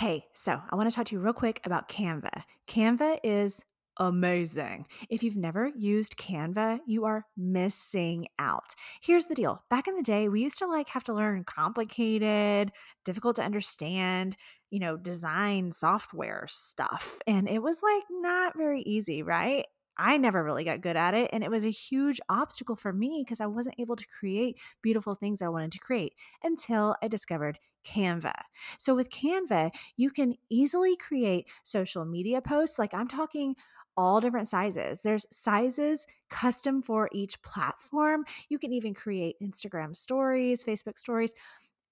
Hey, so I want to talk to you real quick about Canva. Canva is amazing. If you've never used Canva, you are missing out. Here's the deal. Back in the day, we used to like have to learn complicated, difficult to understand, you know, design software stuff. And it was like not very easy, right? I never really got good at it. And it was a huge obstacle for me because I wasn't able to create beautiful things I wanted to create until I discovered Canva. So with Canva, you can easily create social media posts. Like I'm talking all different sizes. There's sizes custom for each platform. You can even create Instagram stories, Facebook stories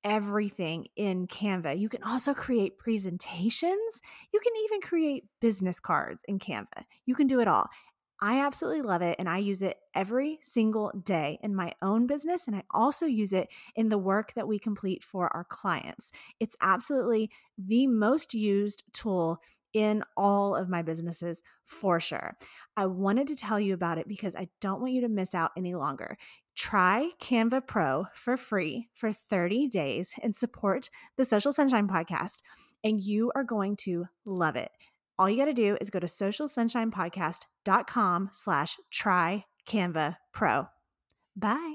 everything in Canva. You can also create presentations. You can even create business cards in Canva. You can do it all. I absolutely love it and I use it every single day in my own business and I also use it in the work that we complete for our clients. It's absolutely the most used tool in all of my businesses for sure. I wanted to tell you about it because I don't want you to miss out any longer. Try Canva Pro for free for 30 days and support the Social Sunshine podcast, and you are going to love it. All you got to do is go to socialsunshinepodcast.com slash try Canva Pro. Bye.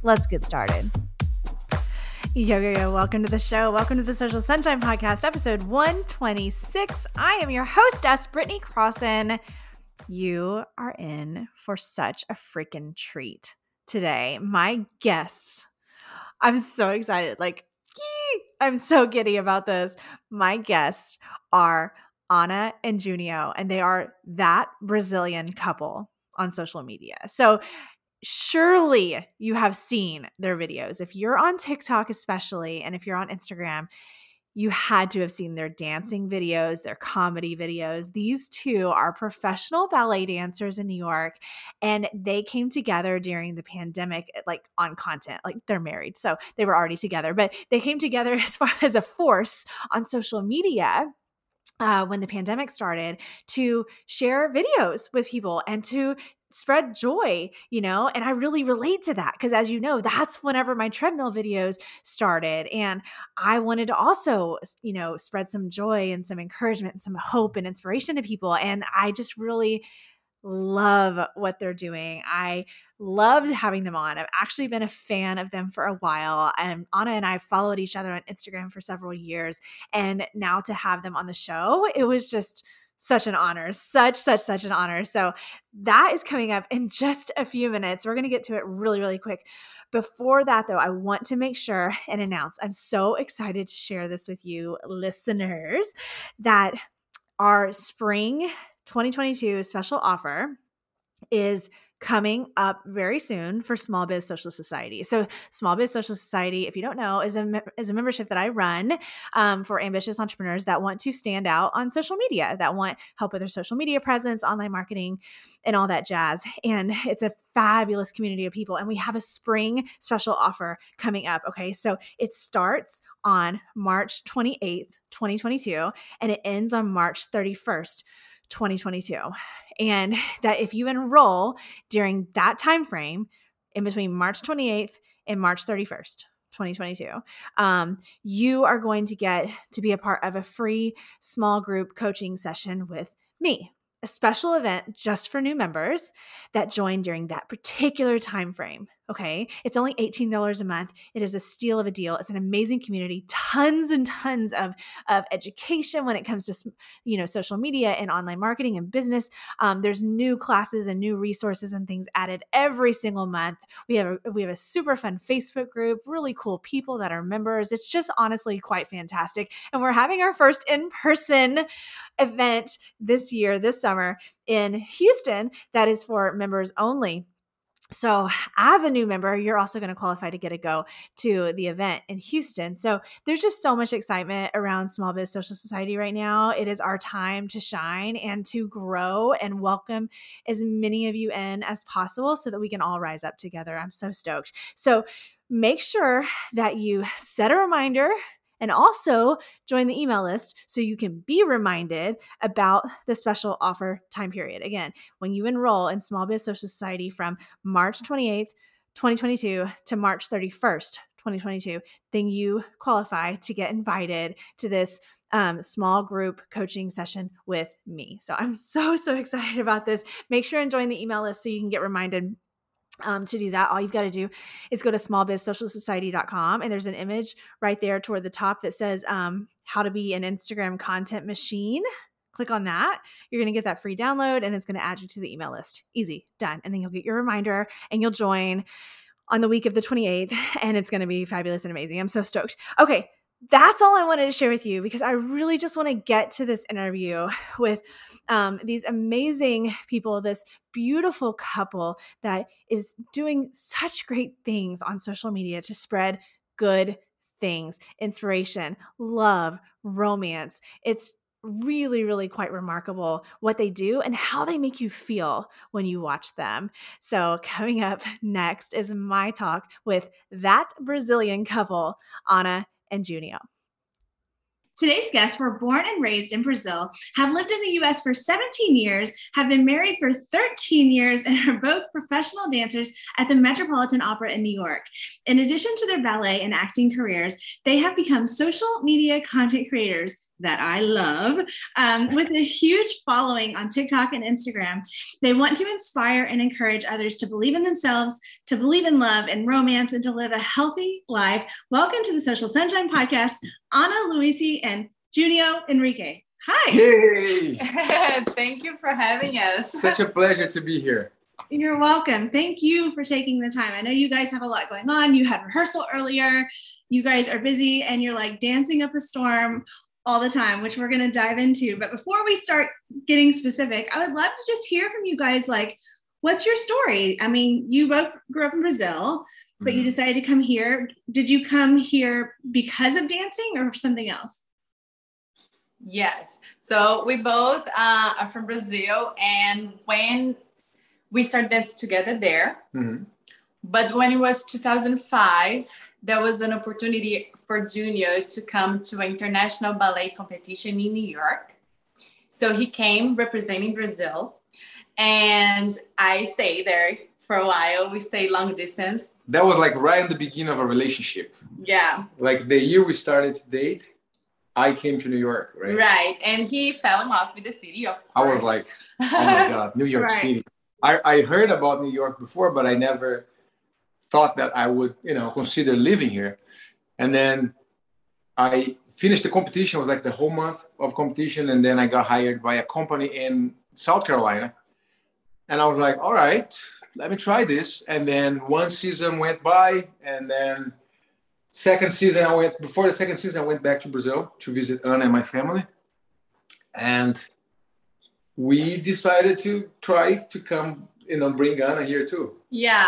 Let's get started. Yo, yo, yo, welcome to the show. Welcome to the Social Sunshine Podcast, episode 126. I am your hostess, Britney Crosson. You are in for such a freaking treat today. My guests, I'm so excited. Like, I'm so giddy about this. My guests are Ana and Junio, and they are that Brazilian couple on social media. So surely you have seen their videos. If you're on TikTok, especially, and if you're on Instagram, you had to have seen their dancing videos, their comedy videos. These two are professional ballet dancers in New York, and they came together during the pandemic, like on content. Like they're married, so they were already together, but they came together as far as a force on social media uh, when the pandemic started to share videos with people and to spread joy, you know? And I really relate to that because, as you know, that's whenever my treadmill videos started. And I wanted to also, you know, spread some joy and some encouragement and some hope and inspiration to people. And I just really love what they're doing. I loved having them on. I've actually been a fan of them for a while. And Ana and I followed each other on Instagram for several years. And now to have them on the show, it was just such an honor, such, such, such an honor. So that is coming up in just a few minutes. We're going to get to it really, really quick. Before that, though, I want to make sure and announce I'm so excited to share this with you, listeners, that our spring 2022 special offer is coming up very soon for Small Biz Social Society. So, Small Biz Social Society, if you don't know, is a is a membership that I run um, for ambitious entrepreneurs that want to stand out on social media, that want help with their social media presence, online marketing, and all that jazz. And it's a fabulous community of people. And we have a spring special offer coming up. Okay, so it starts on March twenty eighth, twenty twenty two, and it ends on March thirty first. 2022 and that if you enroll during that time frame in between March 28th and March 31st 2022 um, you are going to get to be a part of a free small group coaching session with me a special event just for new members that join during that particular time frame okay? It's only $18 a month. It is a steal of a deal. It's an amazing community. Tons and tons of, of education when it comes to you know social media and online marketing and business. Um, there's new classes and new resources and things added every single month. We have a, we have a super fun facebook group really cool people that are members. It's just honestly quite fantastic. And we're having our first in-person event this year this summer in houston that is for members only so, as a new member, you're also going to qualify to get a go to the event in Houston. So, there's just so much excitement around Small Biz Social Society right now. It is our time to shine and to grow and welcome as many of you in as possible so that we can all rise up together. I'm so stoked. So, make sure that you set a reminder and also join the email list so you can be reminded about the special offer time period. Again, when you enroll in Small Biz Social Society from March 28th, 2022 to March 31st, 2022, then you qualify to get invited to this um, small group coaching session with me. So I'm so, so excited about this. Make sure and join the email list so you can get reminded um, to do that, all you've got to do is go to smallbizsocialsociety.com and there's an image right there toward the top that says um, how to be an Instagram content machine. Click on that. You're going to get that free download and it's going to add you to the email list. Easy, done. And then you'll get your reminder and you'll join on the week of the 28th and it's going to be fabulous and amazing. I'm so stoked. Okay, that's all I wanted to share with you because I really just want to get to this interview with um, these amazing people, this beautiful couple that is doing such great things on social media to spread good things, inspiration, love, romance. It's really, really quite remarkable what they do and how they make you feel when you watch them. So, coming up next is my talk with that Brazilian couple, Ana and Junio. Today's guests were born and raised in Brazil, have lived in the US for 17 years, have been married for 13 years, and are both professional dancers at the Metropolitan Opera in New York. In addition to their ballet and acting careers, they have become social media content creators that I love, um, with a huge following on TikTok and Instagram. They want to inspire and encourage others to believe in themselves, to believe in love and romance, and to live a healthy life. Welcome to the Social Sunshine Podcast, Ana Luizi and Junio Enrique. Hi. Hey. Thank you for having us. Such a pleasure to be here. You're welcome. Thank you for taking the time. I know you guys have a lot going on. You had rehearsal earlier. You guys are busy and you're like dancing up a storm all the time, which we're going to dive into. But before we start getting specific, I would love to just hear from you guys like, what's your story? I mean, you both grew up in Brazil, but mm-hmm. you decided to come here. Did you come here because of dancing or something else? Yes. So we both uh, are from Brazil, and when we started dancing together there, mm-hmm. but when it was 2005, there was an opportunity for Junio to come to an international ballet competition in New York. So he came representing Brazil, and I stayed there for a while. We stayed long distance. That was like right in the beginning of a relationship. Yeah. Like the year we started to date, I came to New York, right? Right. And he fell in love with the city, of course. I was like, oh my God, New York right. City. I, I heard about New York before, but I never thought that I would, you know, consider living here. And then I finished the competition. It was like the whole month of competition, and then I got hired by a company in South Carolina. And I was like, all right, let me try this. And then one season went by, and then second season I went before the second season I went back to Brazil to visit Ana and my family. And we decided to try to come, you know, bring Ana here too. Yeah,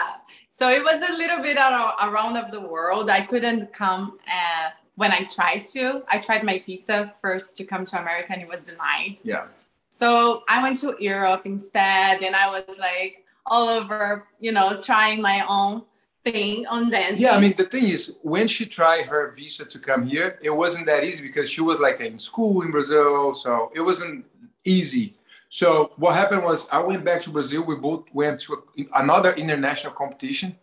so it was a little bit around of the world. I couldn't come uh, when I tried to. I tried my visa first to come to America and it was denied. Yeah. So I went to Europe instead and I was like all over, you know, trying my own thing on dancing. Yeah, I mean the thing is when she tried her visa to come here, it wasn't that easy because she was like in school in Brazil, so it wasn't easy so what happened was I went back to Brazil. We both went to another international competition,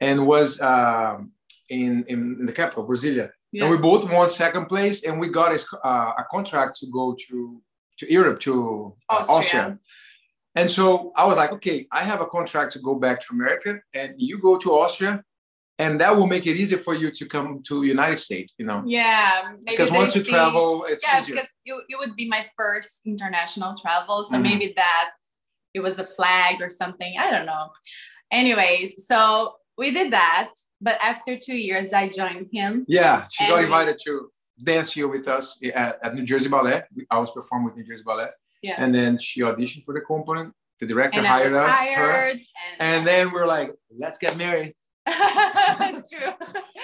and was um, in, in the capital, Brasilia. Yeah. And we both won second place, and we got a, uh, a contract to go to to Europe to Austria. Austria. And so I was like, okay, I have a contract to go back to America, and you go to Austria, and that will make it easier for you to come to United States, you know? Yeah. Because once you travel, it's yeah, easier. because it, it would be my first international travel. So mm-hmm. maybe that it was a flag or something. I don't know. Anyways, so we did that. But after two years, I joined him. Yeah, she got invited to dance here with us at, at New Jersey Ballet. I was performing with New Jersey Ballet. Yeah. And then she auditioned for the company the director hired us, hired, and, and then we're like, let's get married. True.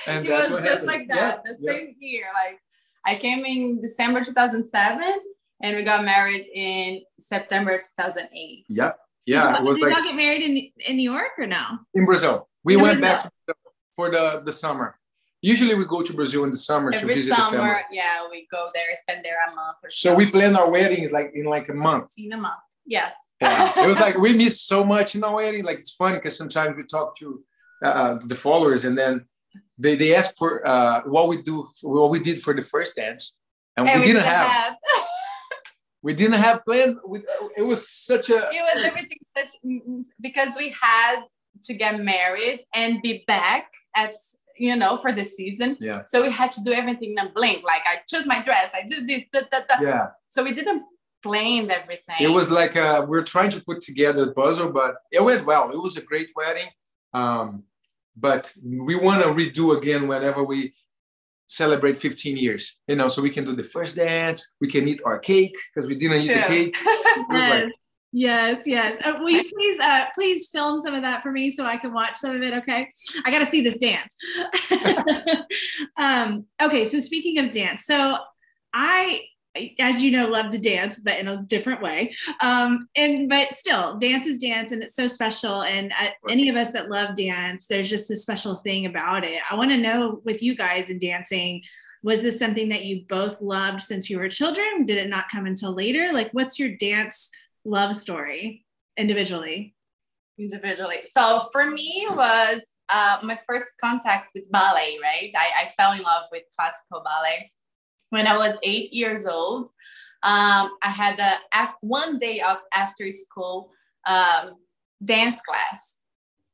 And it was just happened. like that, yeah, the yeah. same year. Like I came in December 2007 and we got married in September 2008. Yeah. Yeah. Did, you, did like, y'all get married in, in New York or no? In Brazil. We in went Brazil. back for the, the summer. Usually we go to Brazil in the summer Every to visit summer, the family. Yeah, we go there, spend there a month or so. So we plan our weddings like in like a month. In a month. Yes. Yeah. it was like we miss so much in our wedding. Like it's fun because sometimes we talk to uh, the followers and then they, they ask for uh, what we do what we did for the first dance and, and we, we, didn't, have, have. we didn't have planned it was such a it was everything such because we had to get married and be back at you know for the season. Yeah. So we had to do everything in a blink like i choose my dress i do this da, da, da. yeah. So we didn't plan everything. It was like uh, we are trying to put together the puzzle but it went well. It was a great wedding um, but we want to redo again whenever we celebrate 15 years you know so we can do the first dance we can eat our cake because we didn't True. eat the cake yes. Like, yes yes uh, will you please uh please film some of that for me so i can watch some of it okay i gotta see this dance um okay so speaking of dance so i as you know, love to dance, but in a different way. Um, and but still, dance is dance, and it's so special. And uh, any of us that love dance, there's just a special thing about it. I want to know with you guys in dancing, was this something that you both loved since you were children? Did it not come until later? Like, what's your dance love story individually? Individually, so for me was uh, my first contact with ballet. Right, I, I fell in love with classical ballet when I was eight years old. Um, I had a one day of after school um, dance class,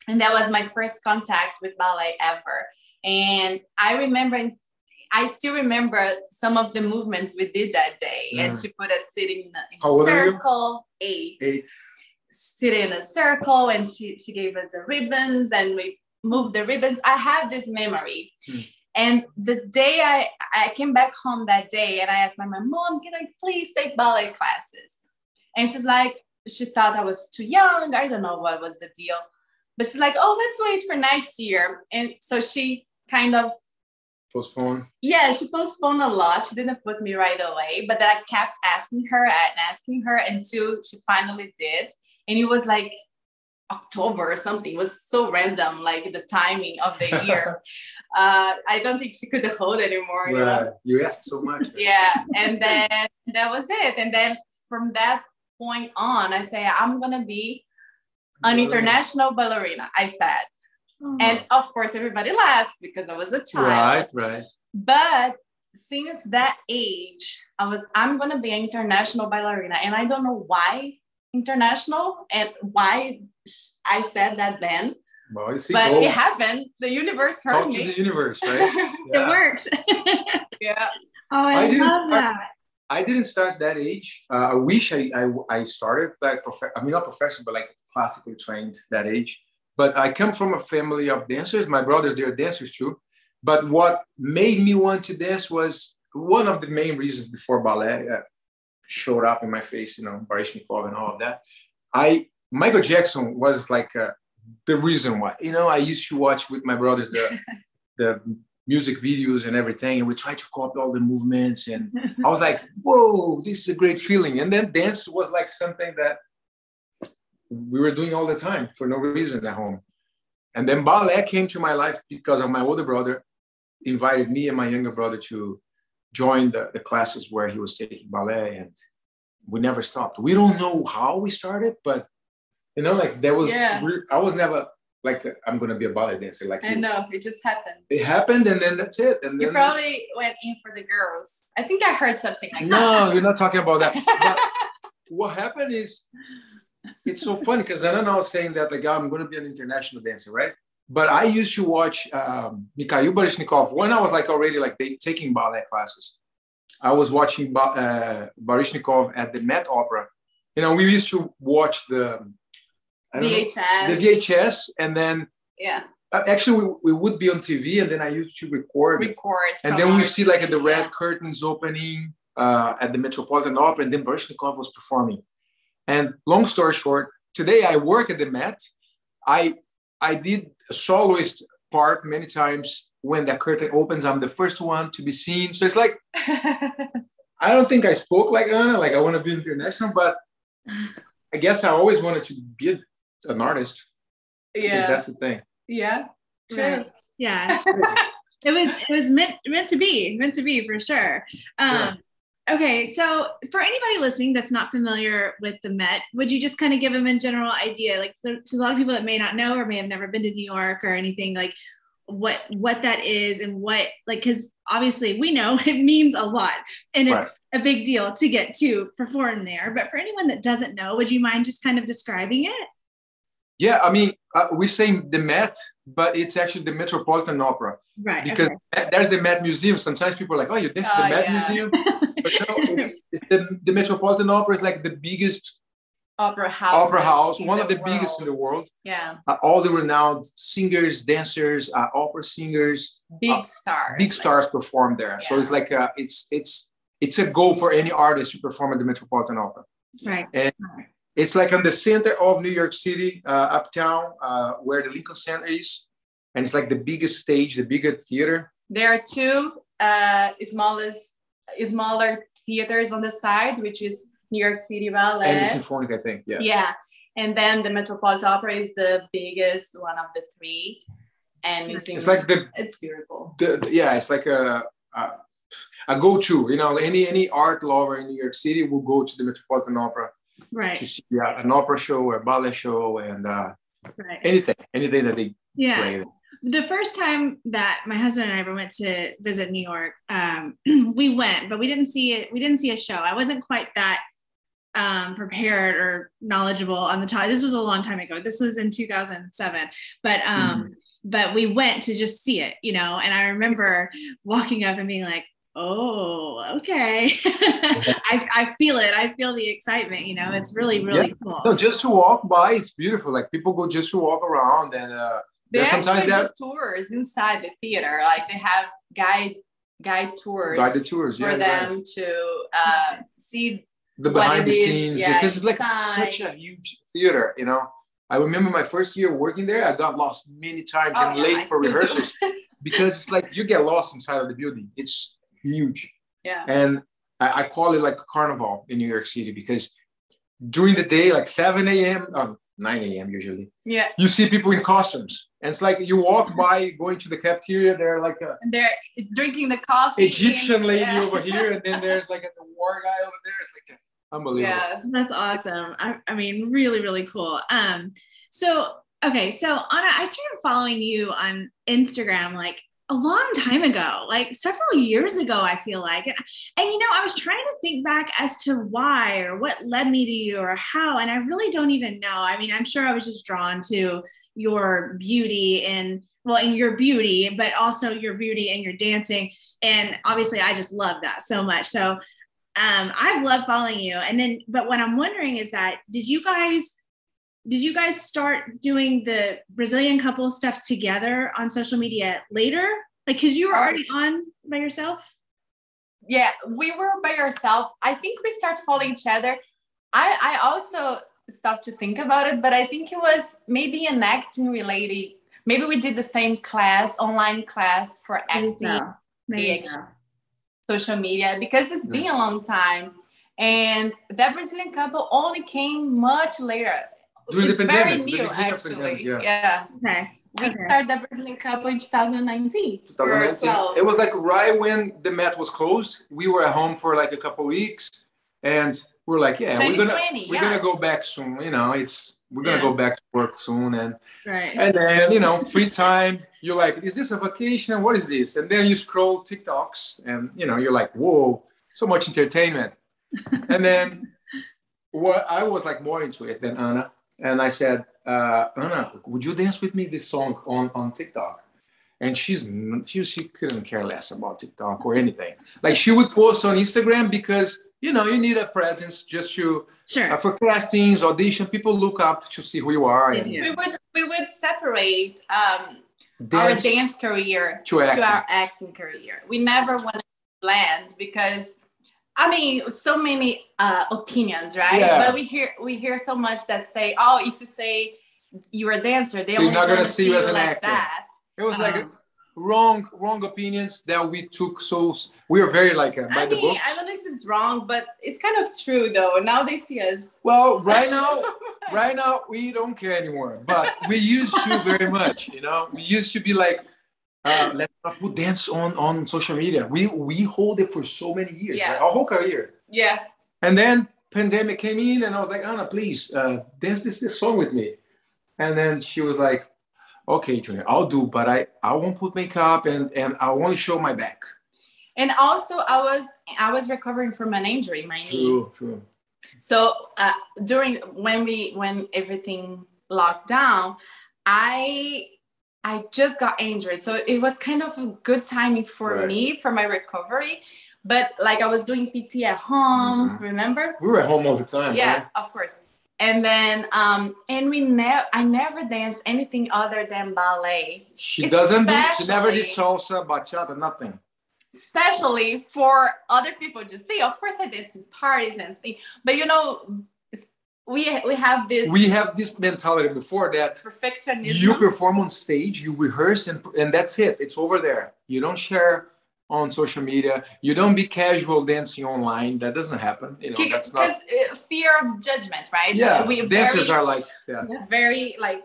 and that was my first contact with ballet ever. And I remember, I still remember some of the movements we did that day. Mm. And she put us sitting in a, circle, eight, eight, sitting in a circle, and she she gave us the ribbons, and we moved the ribbons. I have this memory. Mm. And the day I, I came back home that day and I asked my mom, Mom, can I please take ballet classes? And she's like, she thought I was too young. I don't know what was the deal. But she's like, oh, let's wait for next year. And so she kind of postponed. Yeah, she postponed a lot. She didn't put me right away, but I kept asking her and asking her until she finally did. And it was like October or something. It was so random, like the timing of the year. uh, I don't think she could hold anymore. Right. You, know? you asked so much. yeah, and then that was it. And then from that point on, I say I'm gonna be an international ballerina. I said, oh. and of course everybody laughs because I was a child. Right, right. But since that age, I was I'm gonna be an international ballerina, and I don't know why international and why I said that then. Well, see, but goals. it happened. The universe heard Talk me. to the universe, right? Yeah. it worked. yeah. Oh, I, I didn't love start, that. I didn't start that age. Uh, I wish I, I, I started like prof- I mean not professional, but like classically trained that age. But I come from a family of dancers. My brothers, they're dancers too. But what made me want to dance was one of the main reasons before ballet uh, showed up in my face, you know, Baryshnikov and all of that. I Michael Jackson was like uh, the reason why. You know, I used to watch with my brothers the the music videos and everything, and we tried to copy all the movements. And I was like, "Whoa, this is a great feeling!" And then dance was like something that we were doing all the time for no reason at home. And then ballet came to my life because of my older brother invited me and my younger brother to join the, the classes where he was taking ballet and we never stopped. We don't know how we started, but you know, like there was, yeah. I was never like, I'm going to be a ballet dancer. Like, I you. know, it just happened. It happened and then that's it. And you probably went in for the girls. I think I heard something like no, that. No, you're not talking about that. what happened is, it's so funny because I don't know saying that like I'm going to be an international dancer, right? But I used to watch um, Mikhail Baryshnikov when I was like already like they, taking ballet classes. I was watching uh, Baryshnikov at the Met Opera. You know, we used to watch the VHS. Know, the VHS, and then yeah. Uh, actually, we, we would be on TV, and then I used to record. Record. And then we see like the red yeah. curtains opening uh, at the Metropolitan Opera, and then Baryshnikov was performing. And long story short, today I work at the Met. I I did a soloist part many times. When the curtain opens, I'm the first one to be seen. So it's like I don't think I spoke like Ana. Like I want to be international, but I guess I always wanted to be a, an artist. Yeah, that's the thing. Yeah, true. Right. Yeah, it was it was meant meant to be meant to be for sure. Um, yeah. Okay, so for anybody listening that's not familiar with the Met, would you just kind of give them a general idea? Like, there's a lot of people that may not know or may have never been to New York or anything. Like, what what that is and what like because obviously we know it means a lot and it's right. a big deal to get to perform there. But for anyone that doesn't know, would you mind just kind of describing it? Yeah, I mean, uh, we say the Met, but it's actually the Metropolitan Opera. Right. Because okay. there's the Met Museum. Sometimes people are like, oh, you uh, the Met yeah. Museum. but no, it's, it's the, the Metropolitan Opera is like the biggest opera house. Opera house, one of the world. biggest in the world. Yeah. Uh, all the renowned singers, dancers, uh, opera singers, big uh, stars, big stars like, perform there. Yeah. So it's like a, it's it's it's a goal for any artist to perform at the Metropolitan Opera. Right. And it's like on the center of New York City, uh, uptown, uh, where the Lincoln Center is, and it's like the biggest stage, the biggest theater. There are two uh, smallest, smaller theaters on the side, which is New York City Ballet. And the Symphonic, I think. Yeah. Yeah. And then the Metropolitan Opera is the biggest one of the three. And it's, it's like the it's beautiful. The, yeah, it's like a, a, a go-to. You know, any any art lover in New York City will go to the Metropolitan Opera right to see yeah, an opera show or a ballet show and uh, right. anything anything that they yeah. Play the first time that my husband and I ever went to visit New York, um, we went, but we didn't see it. We didn't see a show. I wasn't quite that um, prepared or knowledgeable on the topic. This was a long time ago. This was in 2007, but um, mm-hmm. but we went to just see it, you know. And I remember walking up and being like, "Oh, okay." I, I feel it. I feel the excitement. You know, it's really really yeah. cool. No, just to walk by, it's beautiful. Like people go just to walk around and. Uh, they sometimes actually do tours inside the theater. Like they have guide guide tours guided tours for yeah, them right. to uh, see the behind the scenes yeah, because it's like inside. such a huge theater you know i remember my first year working there i got lost many times oh, and yeah, late I for rehearsals because it's like you get lost inside of the building it's huge yeah and I, I, call it like a carnival in new york city because during the day like 7 a.m um, 9 a.m usually yeah you see people in costumes and it's like you walk by going to the cafeteria they're like a and they're drinking the coffee egyptian lady yeah. over here and then there's like a the war guy over there it's like a, Unbelievable. Yeah, that's awesome. I, I mean, really, really cool. Um, so okay, so Ana, I started following you on Instagram like a long time ago, like several years ago, I feel like. And, and, you know, I was trying to think back as to why or what led me to you or how, and I really don't even know. I mean, I'm sure I was just drawn to your beauty and well, in your beauty, but also your beauty and your dancing. And obviously, I just love that so much. So um, I've loved following you. And then, but what I'm wondering is that did you guys did you guys start doing the Brazilian couple stuff together on social media later? Like, cause you were already on by yourself. Yeah, we were by ourselves. I think we start following each other. I I also stopped to think about it, but I think it was maybe an acting related. Maybe we did the same class, online class for acting social media because it's mm. been a long time. And that Brazilian couple only came much later. During it's the very new, actually. yeah. yeah. Okay. We okay. started the Brazilian Cup in 2019. 2019. It was like right when the Met was closed. We were at home for like a couple weeks, and we're like, yeah, we're gonna we're yes. gonna go back soon. You know, it's we're gonna yeah. go back to work soon, and right. and then you know, free time you're like, is this a vacation? What is this? And then you scroll TikToks and you know, you're like, whoa, so much entertainment. and then what I was like more into it than Ana. And I said, uh, Ana, would you dance with me this song on, on TikTok? And she's she, she couldn't care less about TikTok or anything. Like she would post on Instagram because you know you need a presence just to sure. Uh, for castings, audition. People look up to see who you are. And, we would we would separate um, dance our dance career to, to, our acting career. We never want to blend because I mean, so many uh, opinions, right? Yeah. But we hear we hear so much that say, oh, if you say you're a dancer, they they're not gonna see you as an like actor. That. It was um, like wrong wrong opinions that we took so we are very like uh, by I the mean, book. I don't know if it's wrong, but it's kind of true though. Now they see us. Well, right now, right now we don't care anymore, but we used to very much. You know, we used to be like, uh, let's not put dance on on social media. We we hold it for so many years, yeah. Right? our whole career. Yeah. And then pandemic came in, and I was like, Ana, please uh, dance this this song with me. And then she was like, okay, Junio, I'll do, but I, I won't put makeup and, and I won't show my back. And also I was, I was recovering from an injury, my knee. True, true. So uh, during, when we, when everything locked down, I, I just got injured. So it was kind of a good timing for right. me, for my recovery but like I was doing PT at home, mm-hmm. remember? We were at home all the time. Yeah, right? of course and then um and we never i never danced anything other than ballet she doesn't do, she never did salsa bachata nothing especially for other people to see of course i did parties and things but you know we we have this we have this mentality before that perfectionism you perform on stage you rehearse and and that's it it's over there you don't share on social media. You don't be casual dancing online. That doesn't happen. You know, that's not uh, fear of judgment, right? Yeah, we dancers very, are like yeah. very like.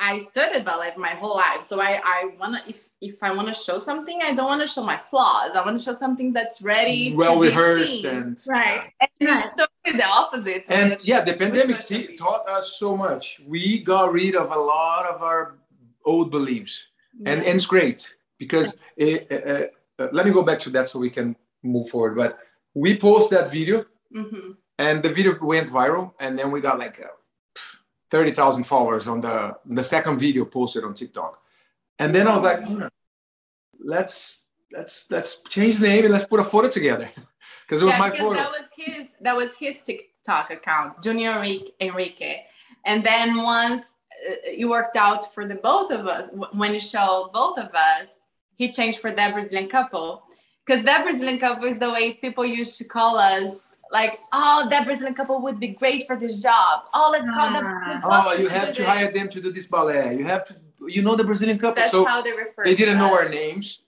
I studied ballet my whole life, so I I wanna if if I wanna show something, I don't wanna show my flaws. I wanna show something that's ready, well rehearsed, and right. And it's totally the opposite. And yeah, the pandemic t- taught us so much. We got rid of a lot of our old beliefs, yeah. and and it's great because it, uh, uh, let me go back to that so we can move forward. But we post that video, mm-hmm. and the video went viral, and then we got like uh, thirty thousand followers on the the second video posted on TikTok. And then I was like, oh, let's let's let's change the name and let's put a photo together because it was yeah, my photo. That was his that was his TikTok account, Junio Enrique. And then once uh, it worked out for the both of us, when you show both of us, he changed for that Brazilian couple. Because that Brazilian couple is the way people used to call us. Like, oh, that Brazilian couple would be great for this job. Oh, let's call them. Oh, you have to, hire them to do this ballet. You have to, you know, the Brazilian couple. That's so how they refer. They didn't know our names.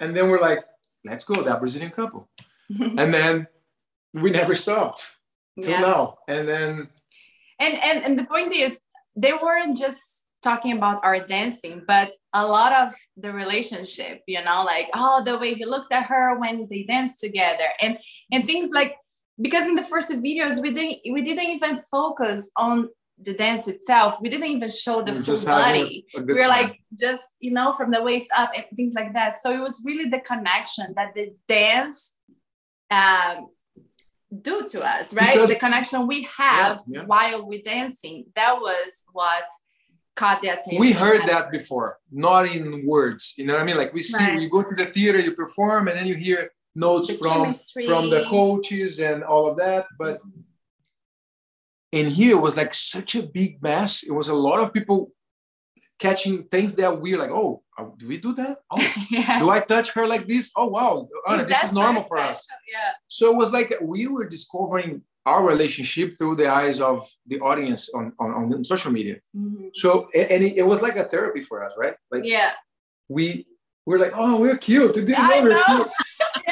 And then we're like, let's go, that Brazilian couple. and then we never stopped till yeah. now. And then. And, and and the point is, they weren't just talking about our dancing, but a lot of the relationship, you know, like oh, the way he looked at her when they danced together, and and things like because in the first videos we didn't we didn't even focus on the dance itself. We didn't even show the we full body. We were like just you know from the waist up and things like that. So it was really the connection that the dance um, do to us, right? Because, the connection we have yeah, yeah. while we're dancing. That was what caught the attention. We heard that before, not in words. You know what I mean? Like we see, right. you go to the theater, you perform, and then you hear notes the from chemistry. from the coaches and all of that. But in here it was like such a big mess. It was a lot of people catching things that we're like, oh, uh, do we do that? Oh, yeah. do I touch her like this? Oh wow, Ana, this is normal for us. Yeah. So it was like we were discovering our relationship through the eyes of the audience on, on, on social media. Mm-hmm. So, and it, it, was like a therapy for us, right? Like, yeah, we we're like, oh, we're cute. Didn't know we're cute.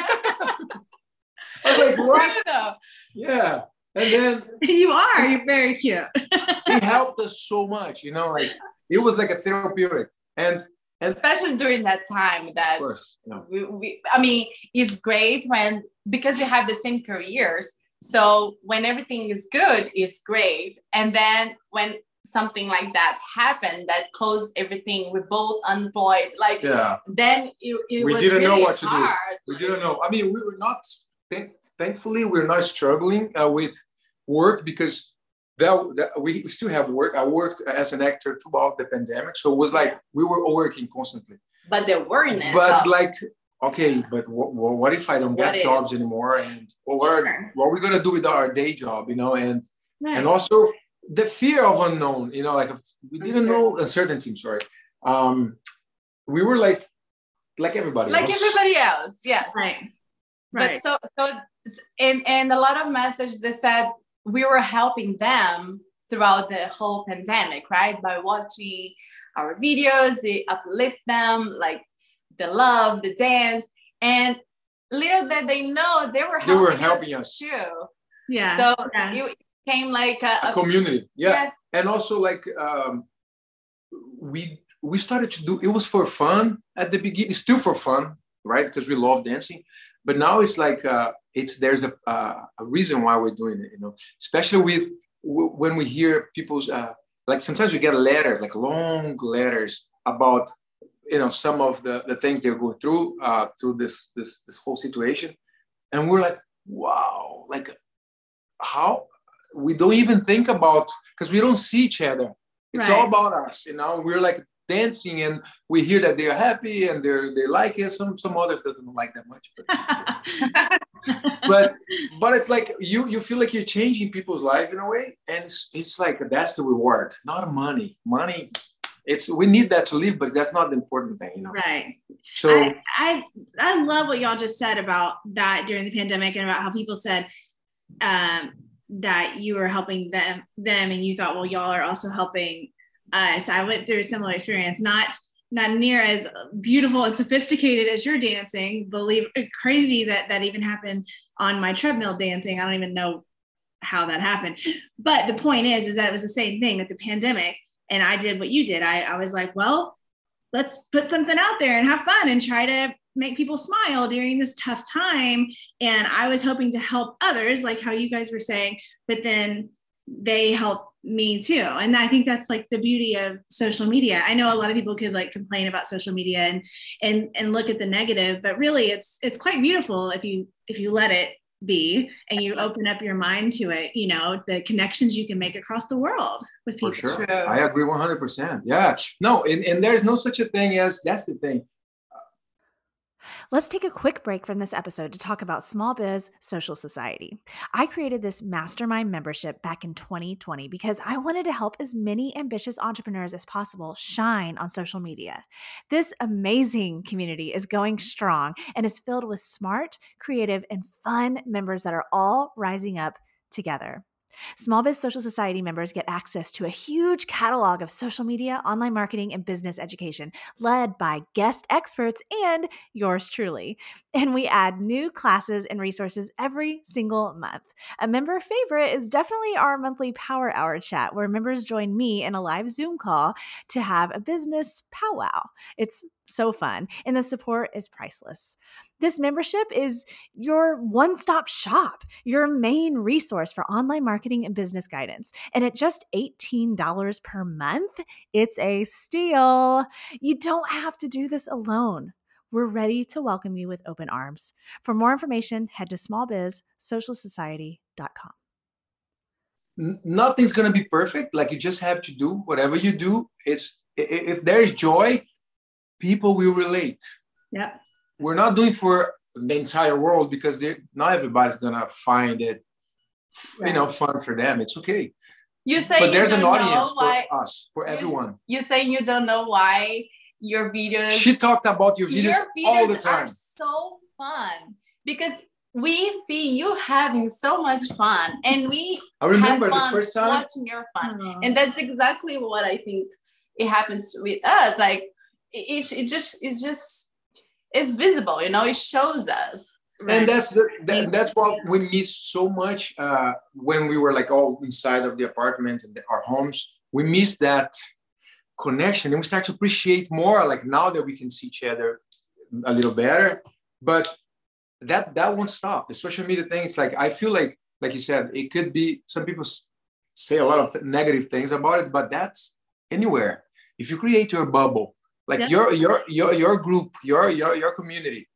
I was like, what? Yeah. And then you are, you're very cute. it helped us so much, you know, like it was like a therapeutic. And and especially during that time that course, yeah. we, we, I mean, it's great when because we have the same careers so when everything is good, is great. And then when something like that happened that closed everything, we're both unemployed. Like yeah. then it, it we was didn't really know what to hard. do. We didn't know. I mean, we were not. Thankfully, we're not struggling uh, with work because that, that we, we still have work. I worked as an actor throughout the pandemic, so it was like we were working constantly. But the worriness. But of- like okay, but what, what if I don't get what jobs anymore? And well, what, are, what are we gonna do with our day job? You know, and right. and also the fear of unknown. You know, like we didn't know uncertainty. Sorry, um, we were like like everybody, like else. everybody else. Yes, right, right. But so so and and a lot of messages that said we were helping them throughout the whole pandemic, right? By watching our videos, it uplift them, like the love, the dance, and little that they know they were helping, they were helping us, us. too. Yeah. So yeah. it became like a, a community. Yeah. yeah. And also like um, we we started to do it was for fun at the beginning, still for fun, right? Because we love dancing. But now it's like uh, it's there's a uh, a reason why we're doing it, you know, especially with w- when we hear people's uh, like sometimes we get letters, like long letters about you know some of the, the things they're going through uh, through this this this whole situation, and we're like, wow, like how we don't even think about because we don't see each other. It's right. all about us, you know. We're like dancing and we hear that they're happy and they're they like it. Some some others doesn't like that much but but, but it's like you you feel like you're changing people's life in a way. And it's, it's like that's the reward not money. Money it's we need that to live but that's not the important thing you know? Right. So I, I i love what y'all just said about that during the pandemic and about how people said um that you were helping them them and you thought well y'all are also helping us. I went through a similar experience, not not near as beautiful and sophisticated as your dancing. Believe crazy that that even happened on my treadmill dancing. I don't even know how that happened. But the point is, is that it was the same thing with the pandemic. And I did what you did. I, I was like, well, let's put something out there and have fun and try to make people smile during this tough time. And I was hoping to help others, like how you guys were saying, but then they help me too. And i think that's like the beauty of social media. I know a lot of people could like complain about social media and and and look at the negative but really it's it's quite beautiful if you if you let it be and you open up your mind to it you know the connections you can make across the world with people. For sure. i agree 100% yeah. No and, and there's no such a thing as that's the thing Let's take a quick break from this episode to talk about Small Biz Social Society. I created this mastermind membership back in 2020 because I wanted to help as many ambitious entrepreneurs as possible shine on social media. This amazing community is going strong and is filled with smart, creative, and fun members that are all rising up together. Small Biz Social Society members get access to a huge catalog of social media, online marketing, and business education led by guest experts and yours truly. And we add new classes and resources every single month. A member favorite is definitely our monthly Power Hour chat, where members join me in a live Zoom call to have a business powwow. It's so fun, and the support is priceless. This membership is your one stop shop, your main resource for online marketing and business guidance. And at just $18 per month, it's a steal. You don't have to do this alone. We're ready to welcome you with open arms. For more information, head to smallbizsocialsociety.com. Nothing's going to be perfect. Like you just have to do whatever you do. It's if there's joy, people will relate. Yeah. We're not doing for the entire world because not everybody's gonna find it, right. you know, fun for them. It's okay. You say, but there's an audience why, for us, for everyone. You say you don't know why your videos. She talked about your videos, your videos all the time. Are so fun because we see you having so much fun, and we. I remember the first time watching your fun, mm-hmm. and that's exactly what I think it happens with us. Like it, it just it's just it's visible you know it shows us. Right? and that's the that, that's what we miss so much uh, when we were like all inside of the apartment and our homes. We miss that connection and we start to appreciate more like now that we can see each other a little better. But that that won't stop. The social media thing it's like i feel like like you said it could be some people say a lot of negative things about it but that's anywhere. If you create your bubble like yeah. your your your your group your your your community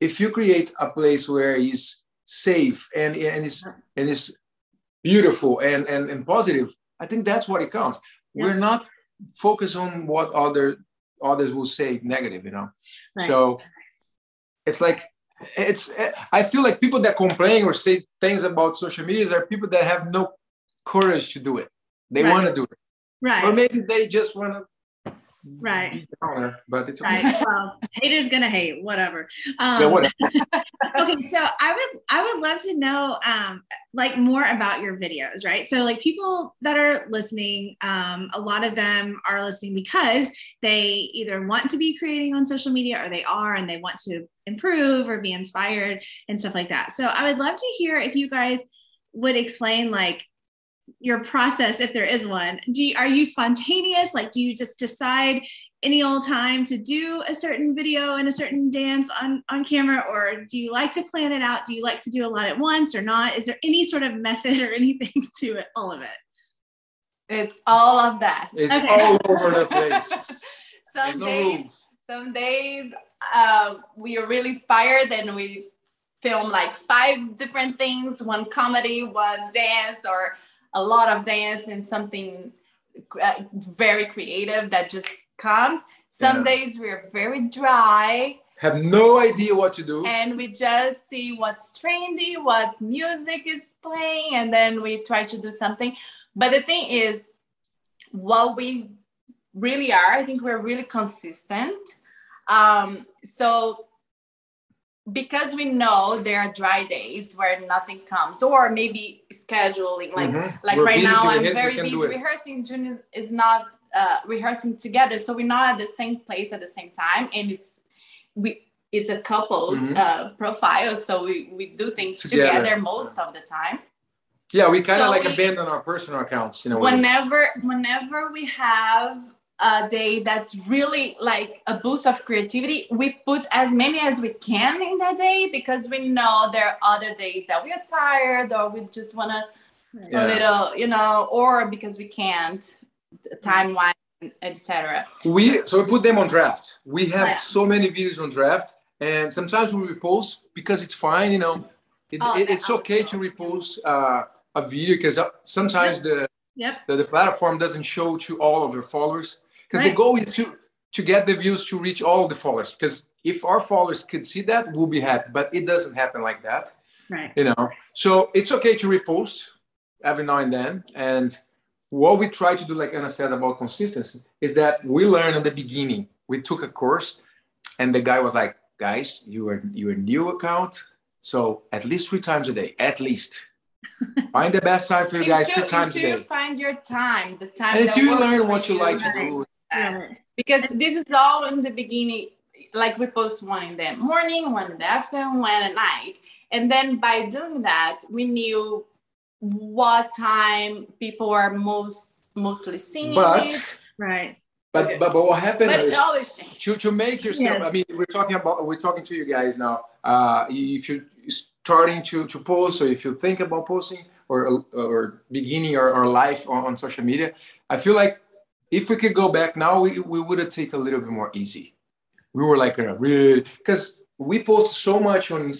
if you create a place where it's safe and and it's and it's beautiful and and, and positive i think that's what it counts yeah. we're not focused on what other others will say negative you know right. so it's like it's i feel like people that complain or say things about social media are people that have no courage to do it they right. want to do it right or maybe they just want to right downer, but it's okay. right. well, haters gonna hate, whatever. Um, yeah, whatever. okay, so I would I would love to know um like more about your videos, right? So like people that are listening, um, a lot of them are listening because they either want to be creating on social media or they are and they want to improve or be inspired and stuff like that. So I would love to hear if you guys would explain like your process if there is one. Do you, are you spontaneous? Like do you just decide any old time to do a certain video and a certain dance on on camera or do you like to plan it out? Do you like to do a lot at once or not? Is there any sort of method or anything to it all of it? It's all of that. It's okay. all over the place. Some days some days uh, we are really inspired and we film like five different things one comedy one dance or a lot of dance and something uh, very creative that just comes. Some yeah. days we're very dry. Have no idea what to do. And we just see what's trendy, what music is playing, and then we try to do something. But the thing is, what we really are, I think we're really consistent. Um, so because we know there are dry days where nothing comes or maybe scheduling like mm-hmm. like We're right now i'm very busy. rehearsing june is, is not uh, rehearsing together so we're not at the same place at the same time and it's we it's a couple's mm-hmm. uh, profile so we, we do things together, together most of the time. Yeah we kind of so like we, abandon our personal accounts you know whenever whenever we have a day that's really like a boost of creativity, we put as many as we can in that day because we know there are other days that we are tired or we just want to yeah. a little, you know, or because we can't time wise, etc. We so we put them on draft. We have yeah. so many videos on draft, and sometimes we repost because it's fine, you know. It, oh, it, it's okay to repost uh, a video because uh, sometimes the Yep. The, the, platform doesn't show to all of your followers because right. the goal is to to get the views to reach all the followers because if our followers could see that we'll be happy but it doesn't happen like that right. you know? So it's okay to repost every now and then and what we try to do like Ana said about consistency is that we learned in the beginning. We took a course and the guy was like guys you are you are new account so at least three times a day at least. Find the best time for you guys three times a day. find your time the time and until you learn what you, you like to do because this is all in the beginning like we post one in the morning one in the afternoon one at night and then by doing that we knew what time people are most mostly seeing but, it. right but, okay. but but what happened but is always change. to, to make yourself yeah. i mean we're talking about we're talking to you guys now uh if you're starting to to post or if you think about posting or or beginning our, our life on, on social media i feel like if we could go back now, we, we would have taken a little bit more easy. We were like a really because we post so much on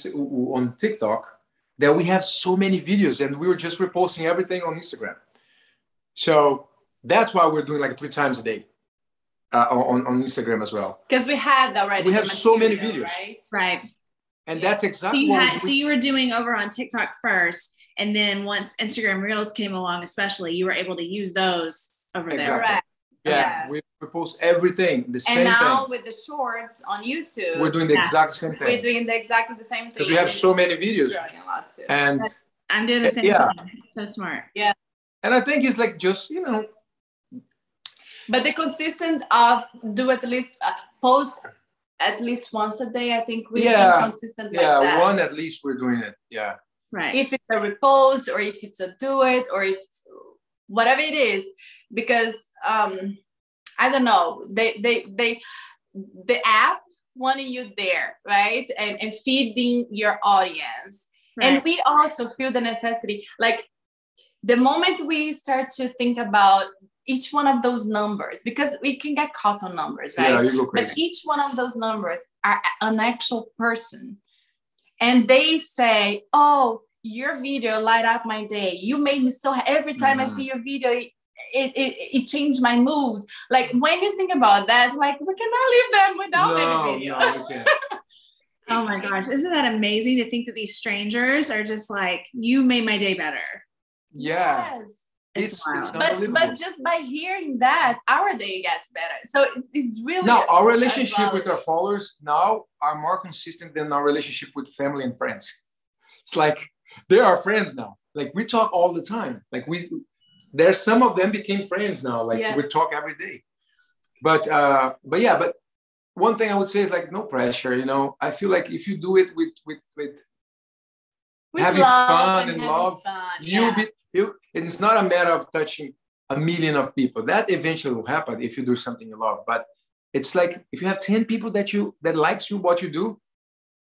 on TikTok that we have so many videos, and we were just reposting everything on Instagram. So that's why we're doing like three times a day uh, on on Instagram as well. Because we had already. We have so many videos. Right. Right. And that's exactly. So you had. We, so you were doing over on TikTok first, and then once Instagram Reels came along, especially, you were able to use those over exactly. there. Right. Yeah, we, we post everything the same and now thing. with the shorts on YouTube, we're doing the yeah. exact same thing. We're doing the exactly the same thing because we have so many videos. A lot too. And I'm doing the same yeah. thing. So smart. Yeah. And I think it's like just you know. But the consistent of do at least uh, post at least once a day. I think we yeah. consistent. Yeah, like one at least we're doing it. Yeah. Right. If it's a repose or if it's a do it or if it's whatever it is, because um i don't know they they they the app wanting you there right and, and feeding your audience right. and we also feel the necessity like the moment we start to think about each one of those numbers because we can get caught on numbers right yeah, you go crazy. but each one of those numbers are an actual person and they say oh your video light up my day you made me so every time mm-hmm. i see your video it, it, it changed my mood. Like when you think about that, like we cannot leave them without no, any video. No, oh my gosh, isn't that amazing to think that these strangers are just like, you made my day better. Yeah. Yes. It's, it's wild. but but just by hearing that, our day gets better. So it's really now our relationship with our followers now are more consistent than our relationship with family and friends. It's like they are our friends now. Like we talk all the time. Like we there's some of them became friends now. Like yeah. we talk every day. But uh but yeah, but one thing I would say is like no pressure, you know. I feel like if you do it with with with with having fun and, and love. Fun. You yeah. be you. It's not a matter of touching a million of people. That eventually will happen if you do something you love. But it's like if you have ten people that you that likes you what you do,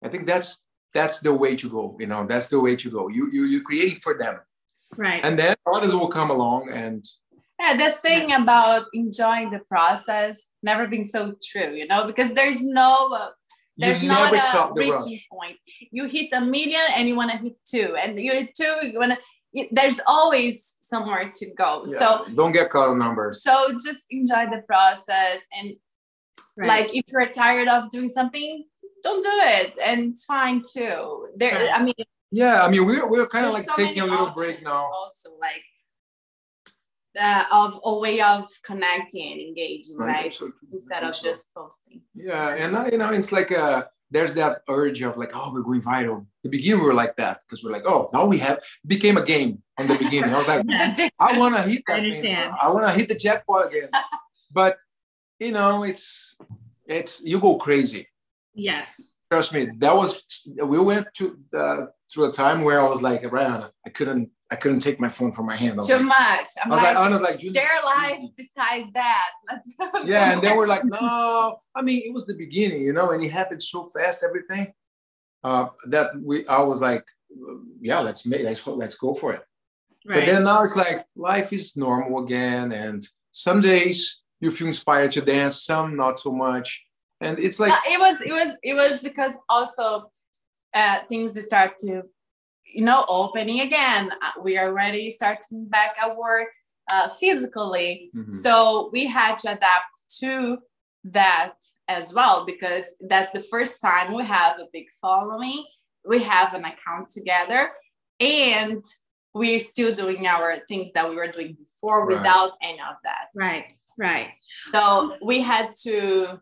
I think that's that's the way to go. You know, that's the way to go. You you you're creating for them, right? And then others will come along and. Yeah, the thing about enjoying the process never been so true, you know, because there's no uh, there's you not a reaching point. You hit a million and you want to hit two, and you hit two, you want to. There's always somewhere to go. Yeah. So don't get caught on numbers. So just enjoy the process, and right. like if you're tired of doing something, don't do it, and it's fine too. There, right. I mean. Yeah, I mean we're we're kind of like so taking a little break now. Also, like uh, of a way of connecting and engaging, right? So, Instead of so. just posting. Yeah, and you know, it's like uh, there's that urge of like, oh, we're going viral. The beginning we were like that because we're like, oh, now we have became a game on the beginning. I was like, I want to hit that. I, I want to hit the jackpot again. but you know, it's it's you go crazy. Yes. Trust me, that was we went to uh, through a time where I was like, Ryan, I couldn't I couldn't take my phone from my hand. Too like, much. I'm I was like, like, I was like, their life besides that. yeah, and then we're like, no. I mean, it was the beginning, you know, and it happened so fast, everything. Uh, that we, I was like, yeah, let's make, let's let's go for it. Right. But then now it's like life is normal again, and some days you feel inspired to dance, some not so much, and it's like uh, it was, it was, it was because also uh, things start to you know, opening again. Uh, we are already starting back at work uh, physically. Mm-hmm. So we had to adapt to that as well because that's the first time we have a big following. We have an account together and we're still doing our things that we were doing before right. without any of that. Right, right. So we had to.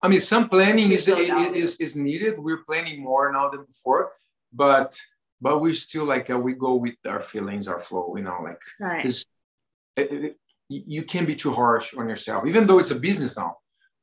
I mean, some planning is, is, is needed. We're planning more now than before, but but we still like uh, we go with our feelings, our flow, you know, like because right. you can't be too harsh on yourself, even though it's a business now.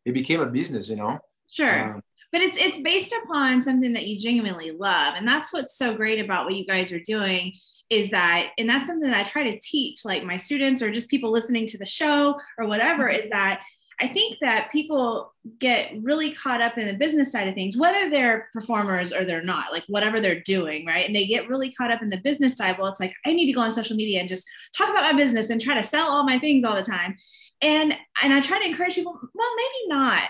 It became a business, you know. Sure. Um, but it's it's based upon something that you genuinely love, and that's what's so great about what you guys are doing is that and that's something that i try to teach like my students or just people listening to the show or whatever is that I think that people get really caught up in the business side of things, whether they're performers or they're not, like whatever they're doing, right? And they get really caught up in the business side. Well, it's like, I need to go on social media and just talk about my business and try to sell all my things all the time. And and I try to encourage people, well, maybe not.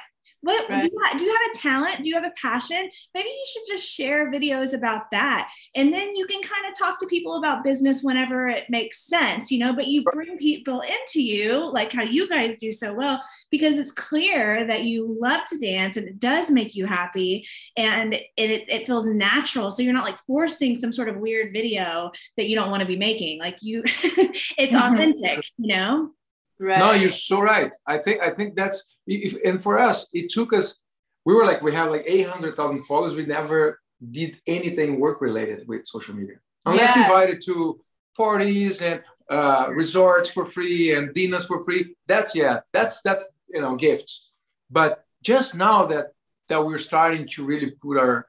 What right. do, you have, do you have a talent? Do you have a passion? Maybe you should just share videos about that. And then you can kind of talk to people about business whenever it makes sense, you know, but you bring people into you like how you guys do so well because it's clear that you love to dance and it does make you happy and it, it, it feels natural. So you're not like forcing some sort of weird video that you don't want to be making. Like you, it's mm-hmm. authentic, you know? Right. No, you're so right. I think I think that's if, and for us, it took us. We were like we have like eight hundred thousand followers. We never did anything work related with social media, unless yeah. invited to parties and uh, resorts for free and dinners for free. That's yeah, that's that's you know gifts. But just now that that we're starting to really put our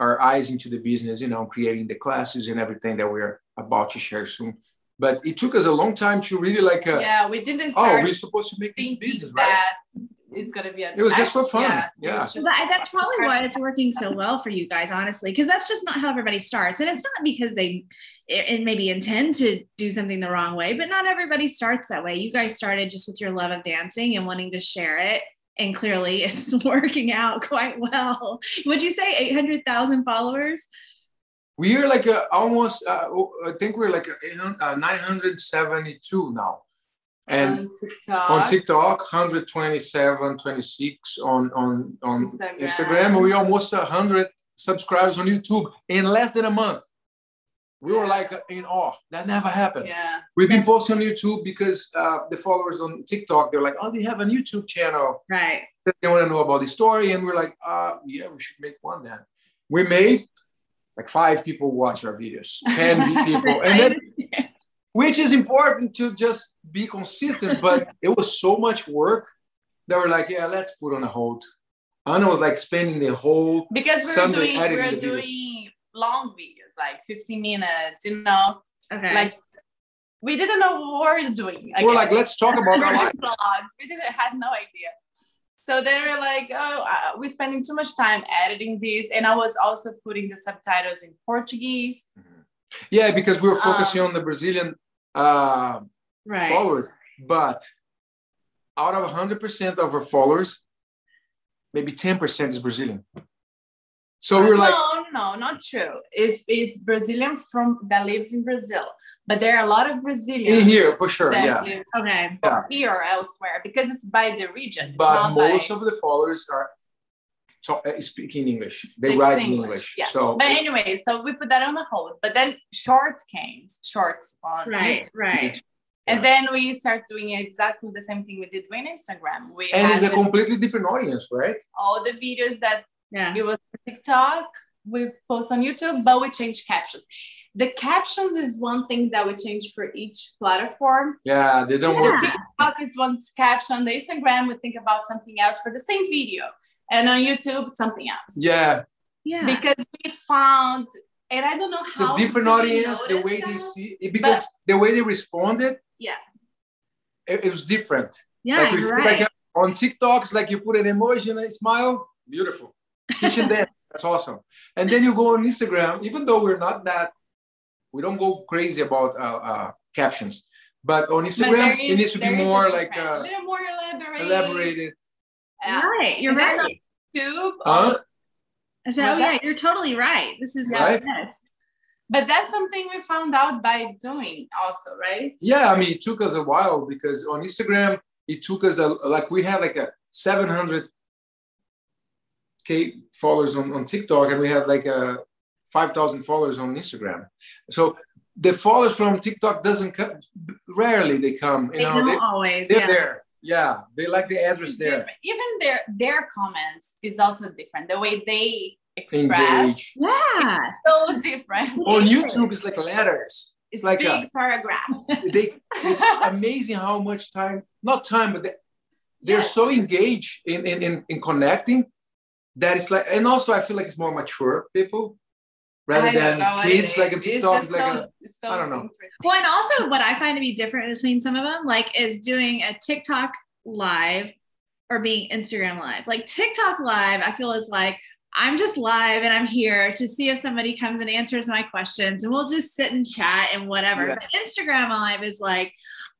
our eyes into the business, you know, creating the classes and everything that we're about to share soon but it took us a long time to really like uh, yeah we didn't oh we're supposed to make this business right? it's gonna be a it was just for fun yeah, yeah. Just that's probably why it's working so well for you guys honestly because that's just not how everybody starts. And it's not because they and maybe intend to do something the wrong way but not everybody starts that way. You guys started just with your love of dancing and wanting to share it and clearly it's working out quite well. Would you say 800000 followers we are like a, almost uh, i think we're like a, uh, 972 now and on TikTok, on TikTok 127 26 on on on instagram, instagram we almost 100 subscribers on youtube in less than a month We were like in awe. That never happened. Yeah. We've been posting on YouTube because uh, the followers on TikTok, they're like, oh, do you have a YouTube channel? Right. They want to know about the story. And we're like, uh, yeah, we should make one then. We made like five people watch our videos, 10 people. And then, which is important to just be consistent, but it was so much work that we're like, yeah, let's put on a hold. Ana was like spending the whole because we're Sunday doing we're doing long videos, like 15 minutes, you know. Okay. Like we didn't know what we were doing. We're like, let's talk about our lives. Vlogs. We didn't had no idea. So they we're like, oh, uh, we're spending too much time editing this, and I was also putting the subtitles in Portuguese. Mm-hmm. Yeah, because we were focusing um, on the Brazilian uh, right. followers, but out of 100% of our followers, maybe 10% is Brazilian. So we were like, no, no, not true. It's, it's Brazilian from that lives in Brazil, but there are a lot of Brazilians in here for sure. Yeah. okay. Yeah. Here or elsewhere because it's by the region. But most by... of the followers are talk, uh, speaking English. They write English. English. Yeah. So, but anyway, so we put that on the hold. But then short came, shorts on right, YouTube. right. And then we start doing exactly the same thing we did with Instagram. We and it's a completely different audience, right? All the videos that yeah. it was TikTok, we post on YouTube, but we change captions. The captions is one thing that we change for each platform. Yeah, they don't yeah. work. TikTok is one caption. The Instagram, we think about something else for the same video. And on YouTube, something else. Yeah. Yeah. Because we found and I don't know how. It's a different audience, the way that? they see it, because but, the way they responded yeah it, it was different yeah like, you're right. like on tiktok it's like you put an emoji and a smile beautiful kitchen dance that's awesome and then you go on instagram even though we're not that we don't go crazy about uh, uh, captions but on instagram but is, it needs to be more like uh, a little more elaborated elaborated uh, right you're right YouTube, huh? I said, "Oh yeah, you're totally right. This is right. Yes. But that's something we found out by doing also, right? Yeah, I mean, it took us a while because on Instagram, it took us a, like we had like a 700 k followers on, on TikTok, and we had like a 5,000 followers on Instagram. So the followers from TikTok doesn't come. Rarely they come. You they know, don't they, always. They're yeah. there. Yeah, they like the address it's there. Different. Even their their comments is also different. The way they express. Engage. Yeah. So different. On YouTube, it's like letters. It's like big a, paragraphs. They, it's amazing how much time, not time, but they, they're yes. so engaged in, in, in, in connecting that it's like, and also I feel like it's more mature people rather than kids like a TikTok, like so, uh, a, so I don't know. Well, and also what I find to be different between some of them, like is doing a TikTok live or being Instagram live. Like TikTok live, I feel is like, I'm just live and I'm here to see if somebody comes and answers my questions and we'll just sit and chat and whatever. Yeah. But Instagram live is like,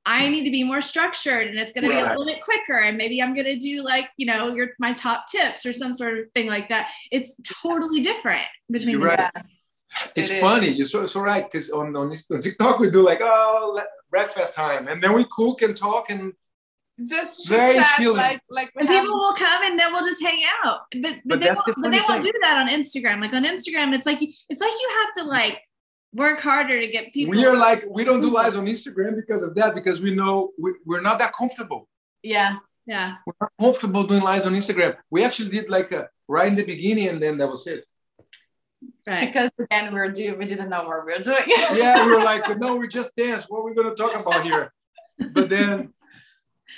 I need to be more structured and it's going to be a little bit quicker. And maybe I'm going to do like, you know, your, my top tips or some sort of thing like that. It's totally different between You're the right. It's it funny. You're so, so right. Cause on, on, on TikTok, we do like, oh, breakfast time. And then we cook and talk and just very chat, like like and people will come and then we'll just hang out but but, but they, won't, the but they won't do that on instagram like on instagram it's like it's like you have to like work harder to get people we are like we don't do mm-hmm. lives on instagram because of that because we know we, we're not that comfortable yeah yeah we're not comfortable doing lives on instagram we actually did like a right in the beginning and then that was it Right. Because again, we are doing, we didn't know what we were doing. yeah, we were like, no, we just dance. What are we going to talk about here? But then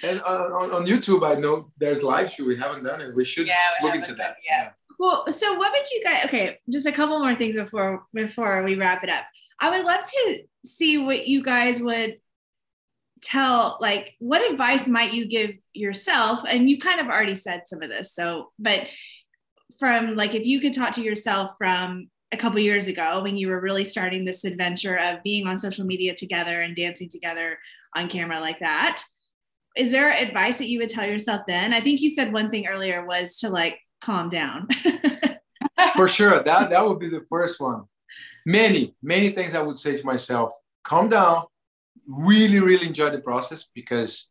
and on, on YouTube, I know there's live show. We haven't done it. We should yeah, we look into that. yeah. Well, so what would you guys? Okay, just a couple more things before before we wrap it up. I would love to see what you guys would tell. Like, what advice might you give yourself? And you kind of already said some of this. So, but from like, if you could talk to yourself from a couple years ago when you were really starting this adventure of being on social media together and dancing together on camera like that is there advice that you would tell yourself then? I think you said one thing earlier was to like calm down. For sure. That that would be the first one. Many, many things I would say to myself. Calm down. Really, really enjoy the process because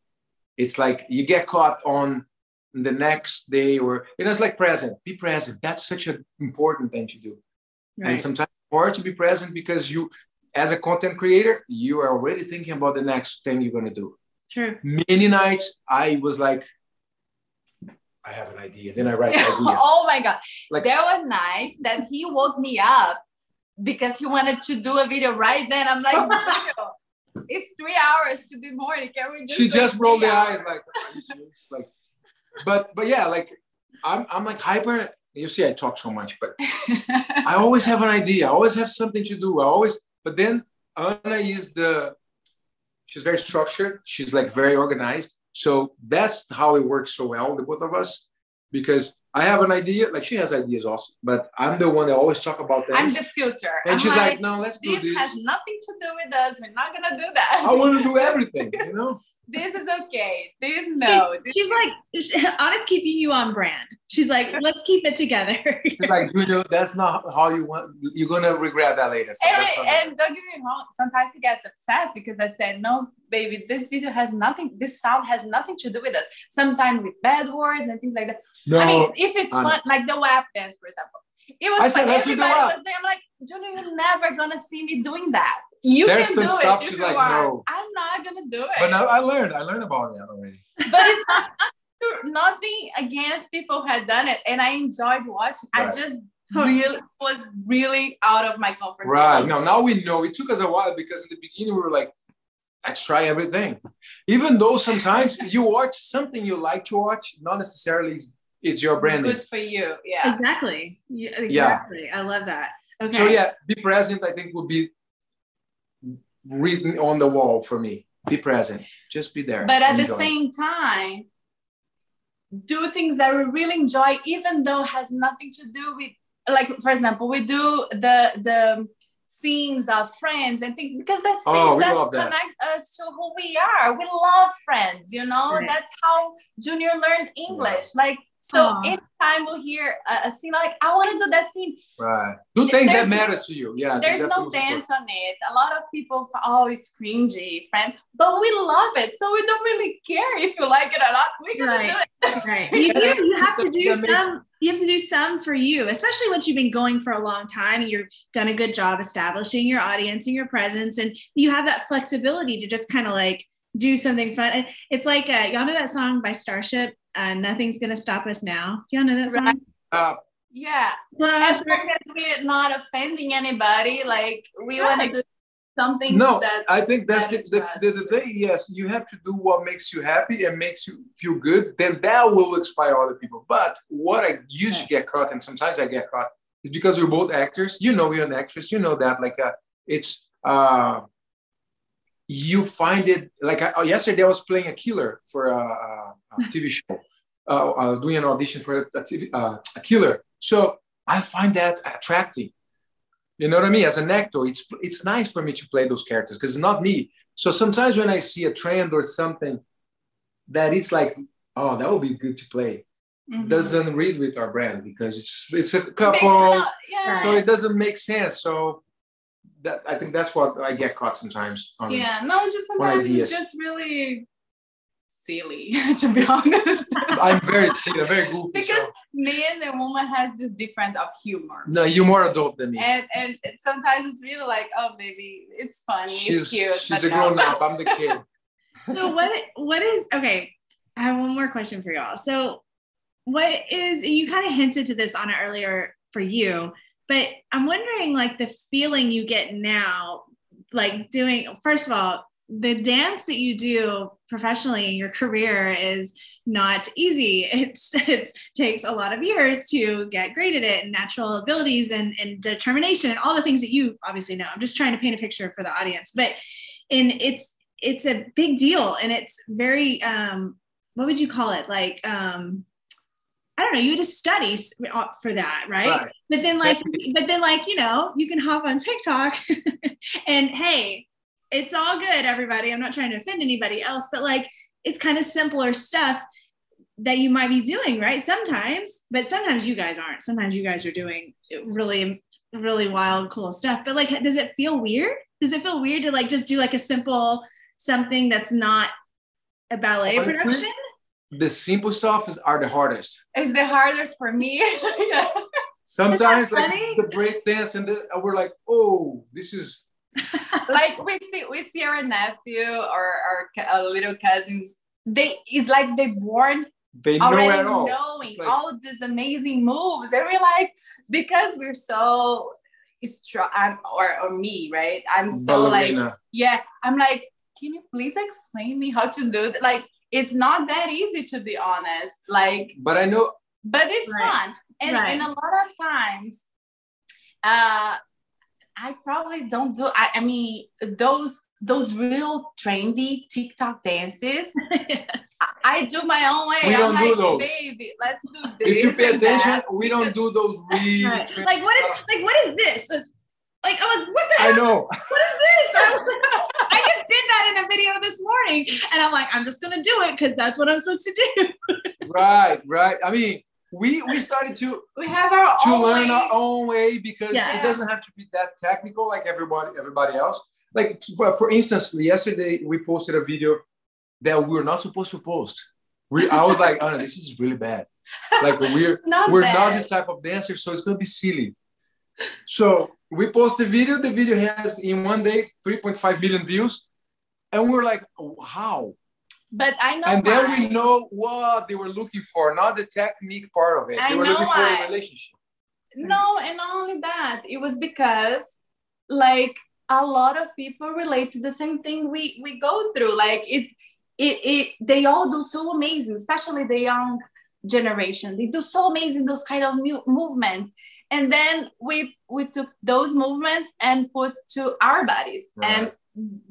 it's like you get caught on the next day or you know it's like present. Be present. That's such an important thing to do. Right. And sometimes hard to be present because you as a content creator, you are already thinking about the next thing you're gonna do. True. Many nights I was like, I have an idea. Then I write the idea. oh my god! Like there were nights that he woke me up because he wanted to do a video right then. I'm like, it's three hours to be morning. Can we just? She just rolled the eyes like, are you serious? Like, but but yeah, like I'm I'm like hyper. You see, I talk so much, but I always have an idea. I always have something to do. I always, but then Ana is the she's very structured. She's like very organized. So that's how it works so well, the both of us, because I have an idea, like she has ideas also, but I'm the one that always talk about things. I'm the filter. And I'm she's like, like, no, let's do this. This has nothing to do with us. We're not gonna do that. I want to do everything, you know? this is okay. This no. This she's like, Ana's keeping you on brand. She's like, let's keep it together. like, you know, that's not how you want. You're gonna regret that later. So and, and don't get me wrong. Sometimes he gets upset because I said, no, baby, this video has nothing. This sound has nothing to do with us. Sometimes with bad words and things like that. No, I mean, if it's Ana. fun, like the WAP dance, for example. It was I fun. Everybody was there. I'm like, Junio, you're never gonna see me doing that. You There's can some do stuff it. She's like, no. I'm not gonna do it. But now I learned. I learned about it already. But it's not nothing against people who had done it, and I enjoyed watching. Right. I just really was really out of my comfort zone. Right. No, now we know. It took us a while because in the beginning we were like, let's try everything. Even though sometimes you watch something you like to watch, not necessarily it's your brand. Good for you. Yeah. Exactly. Yeah, exactly. Yeah. I love that. Okay. So yeah, be present. I think would be written on the wall for me. Be present. Just be there. But at the same time, do things that we really enjoy, even though has nothing to do with like for example, we do the the scenes of friends and things because that's oh, things that connect us to who we are. We love friends, you know. Right. That's how Junio learned English. Like so Aww. anytime we'll hear a, a, scene like I want to do that scene. Right. Do things that matters to you. Yeah. There's no dance on it. A lot of people oh it's cringy, friend. But we love it. So we don't really care if you like it or not. We're gonna right. do it. Right. You, you, you have to do some you have to do some for you, especially once you've been going for a long time and you've done a good job establishing your audience and your presence and you have that flexibility to just kind of like do something fun. It's like uh, y'all know that song by Starship uh, nothing's gonna stop us now. Do y'all know that song? Right. Uh, yeah. As long as we're not offending anybody, like we right. want to do something. No, that I think that's the, the, the, the, thing. Yes, you have to do what makes you happy and makes you feel good. Then that will inspire other people. But what I used to get caught, and sometimes I get caught, is because we're both actors. You know, you're an actress. You know that. Like, uh, it's uh, you find it like I, yesterday I was playing a killer for a, a, a TV show, uh, uh, doing an audition for a, TV, uh, a killer. So I find that attractive. You know what I mean? As an actor, it's it's nice for me to play those characters because it's not me. So sometimes when I see a trend or something that it's like, oh, that would be good to play, mm-hmm. doesn't read with our brand because it's it's a couple, yeah. so it doesn't make sense. So that I think that's what I get caught sometimes. On, yeah, no, just sometimes it's just really silly to be honest. I'm very silly, very goofy. Because so. me and the woman has this different of humor. No, you're more adult than me. And and sometimes it's really like, oh baby, it's funny, she's, it's cute. She's a grown up. I'm the kid. so what what is okay? I have one more question for y'all. So what is you kind of hinted to this on it earlier for you but I'm wondering, like, the feeling you get now, like doing, first of all, the dance that you do professionally in your career is not easy. It's it takes a lot of years to get great at it and natural abilities and, and determination and all the things that you obviously know. I'm just trying to paint a picture for the audience. But and it's it's a big deal and it's very um what would you call it? Like um I don't know, you had to study uh, for that, right? right. But then like, but then like, you know, you can hop on TikTok and hey, it's all good, everybody. I'm not trying to offend anybody else, but like, it's kind of simpler stuff that you might be doing, right? Sometimes, but sometimes you guys aren't. Sometimes you guys are doing really, really wild, cool stuff. But like, does it feel weird? Does it feel weird to like just do like a simple something that's not a ballet Honestly, production? The simple stuff is, are the hardest. It's the hardest for me. yeah. Sometimes like the break dance and the, we're like, oh, this is like we see we see our nephew or our, our little cousins. They it's like they born they know already all. knowing like, all these amazing moves, and we're like because we're so strong, or or me, right? I'm so ballerina. like yeah. I'm like, can you please explain me how to do it? Like it's not that easy to be honest. Like, but I know. But it's right. fun, and right. and a lot of times, uh, I probably don't do. I, I mean, those those real trendy TikTok dances. yes. I, I, do my own way. We I'm don't like, do those. baby, let's do this. If you pay attention, that. we don't do those really. Right. Like what is like what is this? Like I'm like, what the? Hell? I know. What is this? I, I just did that in a video this morning, and I'm like, I'm just gonna do it because that's what I'm supposed to do. right, right. I mean, we we started to we have our to own learn way. our own way because Yeah. it doesn't have to be that technical like everybody everybody else. Like for, for instance, yesterday we posted a video that we were not supposed to post. We I was like, oh no, this is really bad. Like we're Not we're bad. not this type of dancer, so it's gonna be silly. So we post the video. The video has in one day 3.5 million views, and we're like, how? But I know and then we know what they were looking for, not the technique part of it. I they were know looking for why. the relationship. No, and not only that, it was because like a lot of people relate to the same thing we we go through. Like it, it, it. They all do so amazing, especially the young generation. They do so amazing those kind of mu- movements, and then we we took those movements and put to our bodies Right. and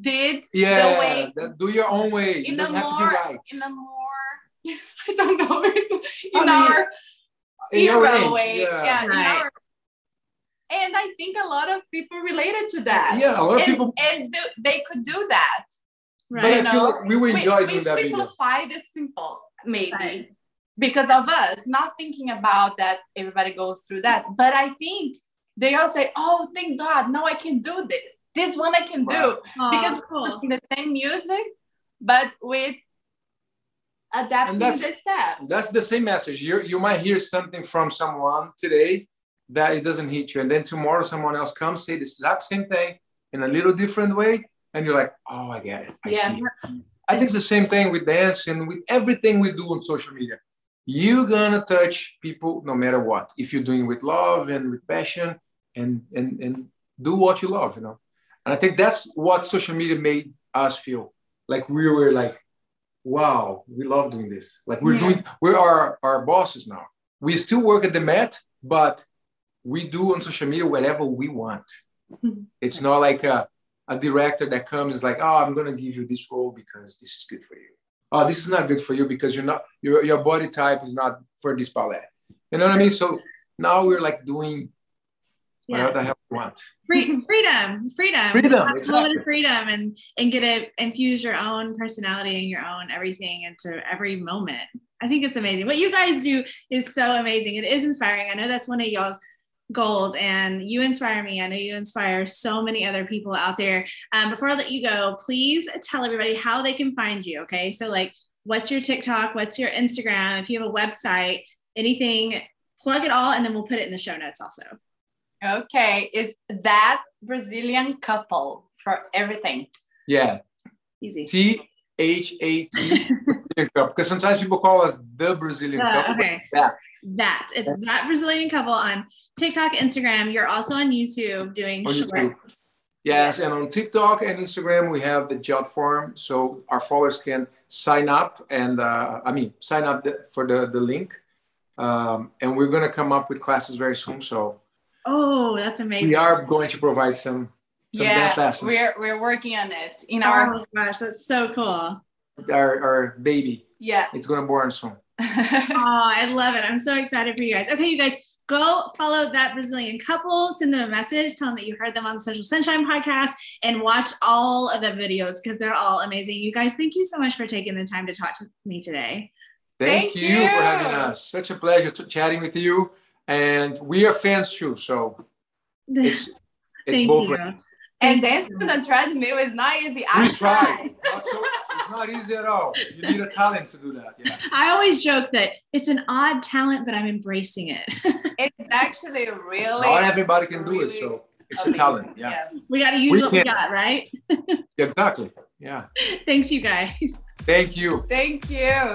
did Yeah, the way that, do your own way. In a doesn't have to be more right. in a more I don't know in I mean, our In your era way. yeah. Yeah, in Right. our and I think a lot of people related to that. Yeah, a lot of and, people. and th- they could do that. But Right. I feel like we were enjoying we doing that video. simplify the simple, maybe. Right. Because of us, not thinking about that everybody goes through that. But I think they all say, Oh, thank God, now I can do this. This one I can do. Wow. Aw, because cool. we're using the same music, but with adapting that's- the step. That's the same message. You you might hear something from someone today that it doesn't hit you, and then tomorrow someone else comes say the exact same thing in a little different way, and you're like, oh, I get it. I Yeah. see. I think it's the same thing with dance and with everything we do on social media. You're gonna touch people no matter what. If you're doing with love and with passion and and and do what you love, you know. And I think that's what social media made us feel. Like we were like, wow, we love doing this. Like we're Yeah. doing, we're our, our bosses now. We still work at the Met, but we do on social media whatever we want. it's not like a, a director that comes is like, oh, I'm gonna give you this role because this is good for you. Oh, this is not good for you because you're not your your body type is not for this ballet. You know what I mean? So now we're like doing whatever Yeah. the hell we want. Free, freedom, freedom, Freedom, Have a little exactly. freedom, and and get to infuse your own personality and your own everything into every moment. I think it's amazing. What you guys do is so amazing. It is inspiring. I know that's one of y'all's goals, and you inspire me. I know you inspire so many other people out there. Um, before I let you go, please tell everybody how they can find you. Okay, so like, what's your TikTok? What's your Instagram? If you have a website, anything, plug it all, and then we'll put it in the show notes also. Okay, Is that Brazilian couple for everything. Yeah. Easy. T H A T Brazilian couple. Because sometimes people call us the Brazilian Uh, couple. okay. That. That it's that Brazilian couple on TikTok, Instagram. You're also on YouTube doing On shorts. YouTube. Yes, and on TikTok and Instagram we have the Jotform, so our followers can sign up and uh, I mean sign up for the the link, um, and we're gonna come up with classes very soon. So Oh, that's amazing. we are going to provide some some dance yeah, lessons. we're we're working on it in our Oh gosh, that's so cool. Our our baby, yeah. it's gonna born soon. Oh, I love it. I'm so excited for you guys. Okay, you guys, go follow that Brazilian couple, send them a message, tell them that you heard them on the Social Sunshine podcast, and watch all of the videos because they're all amazing. You guys, thank you so much for taking the time to talk to me today. Thank, Thank you, for having us. Such a pleasure to chatting with you, and we are fans too. So it's it's Thank both you. and dancing on the treadmill is not easy. I We tried. Not so, it's not easy at all. You need a talent to do that. Yeah. I always joke that it's an odd talent, but I'm embracing it. It's actually really Not everybody can do it. really- So It's a talent. Yeah. yeah. We got to use we what can. we got, right? exactly. Yeah. Thanks, you guys. Thank you. Thank you.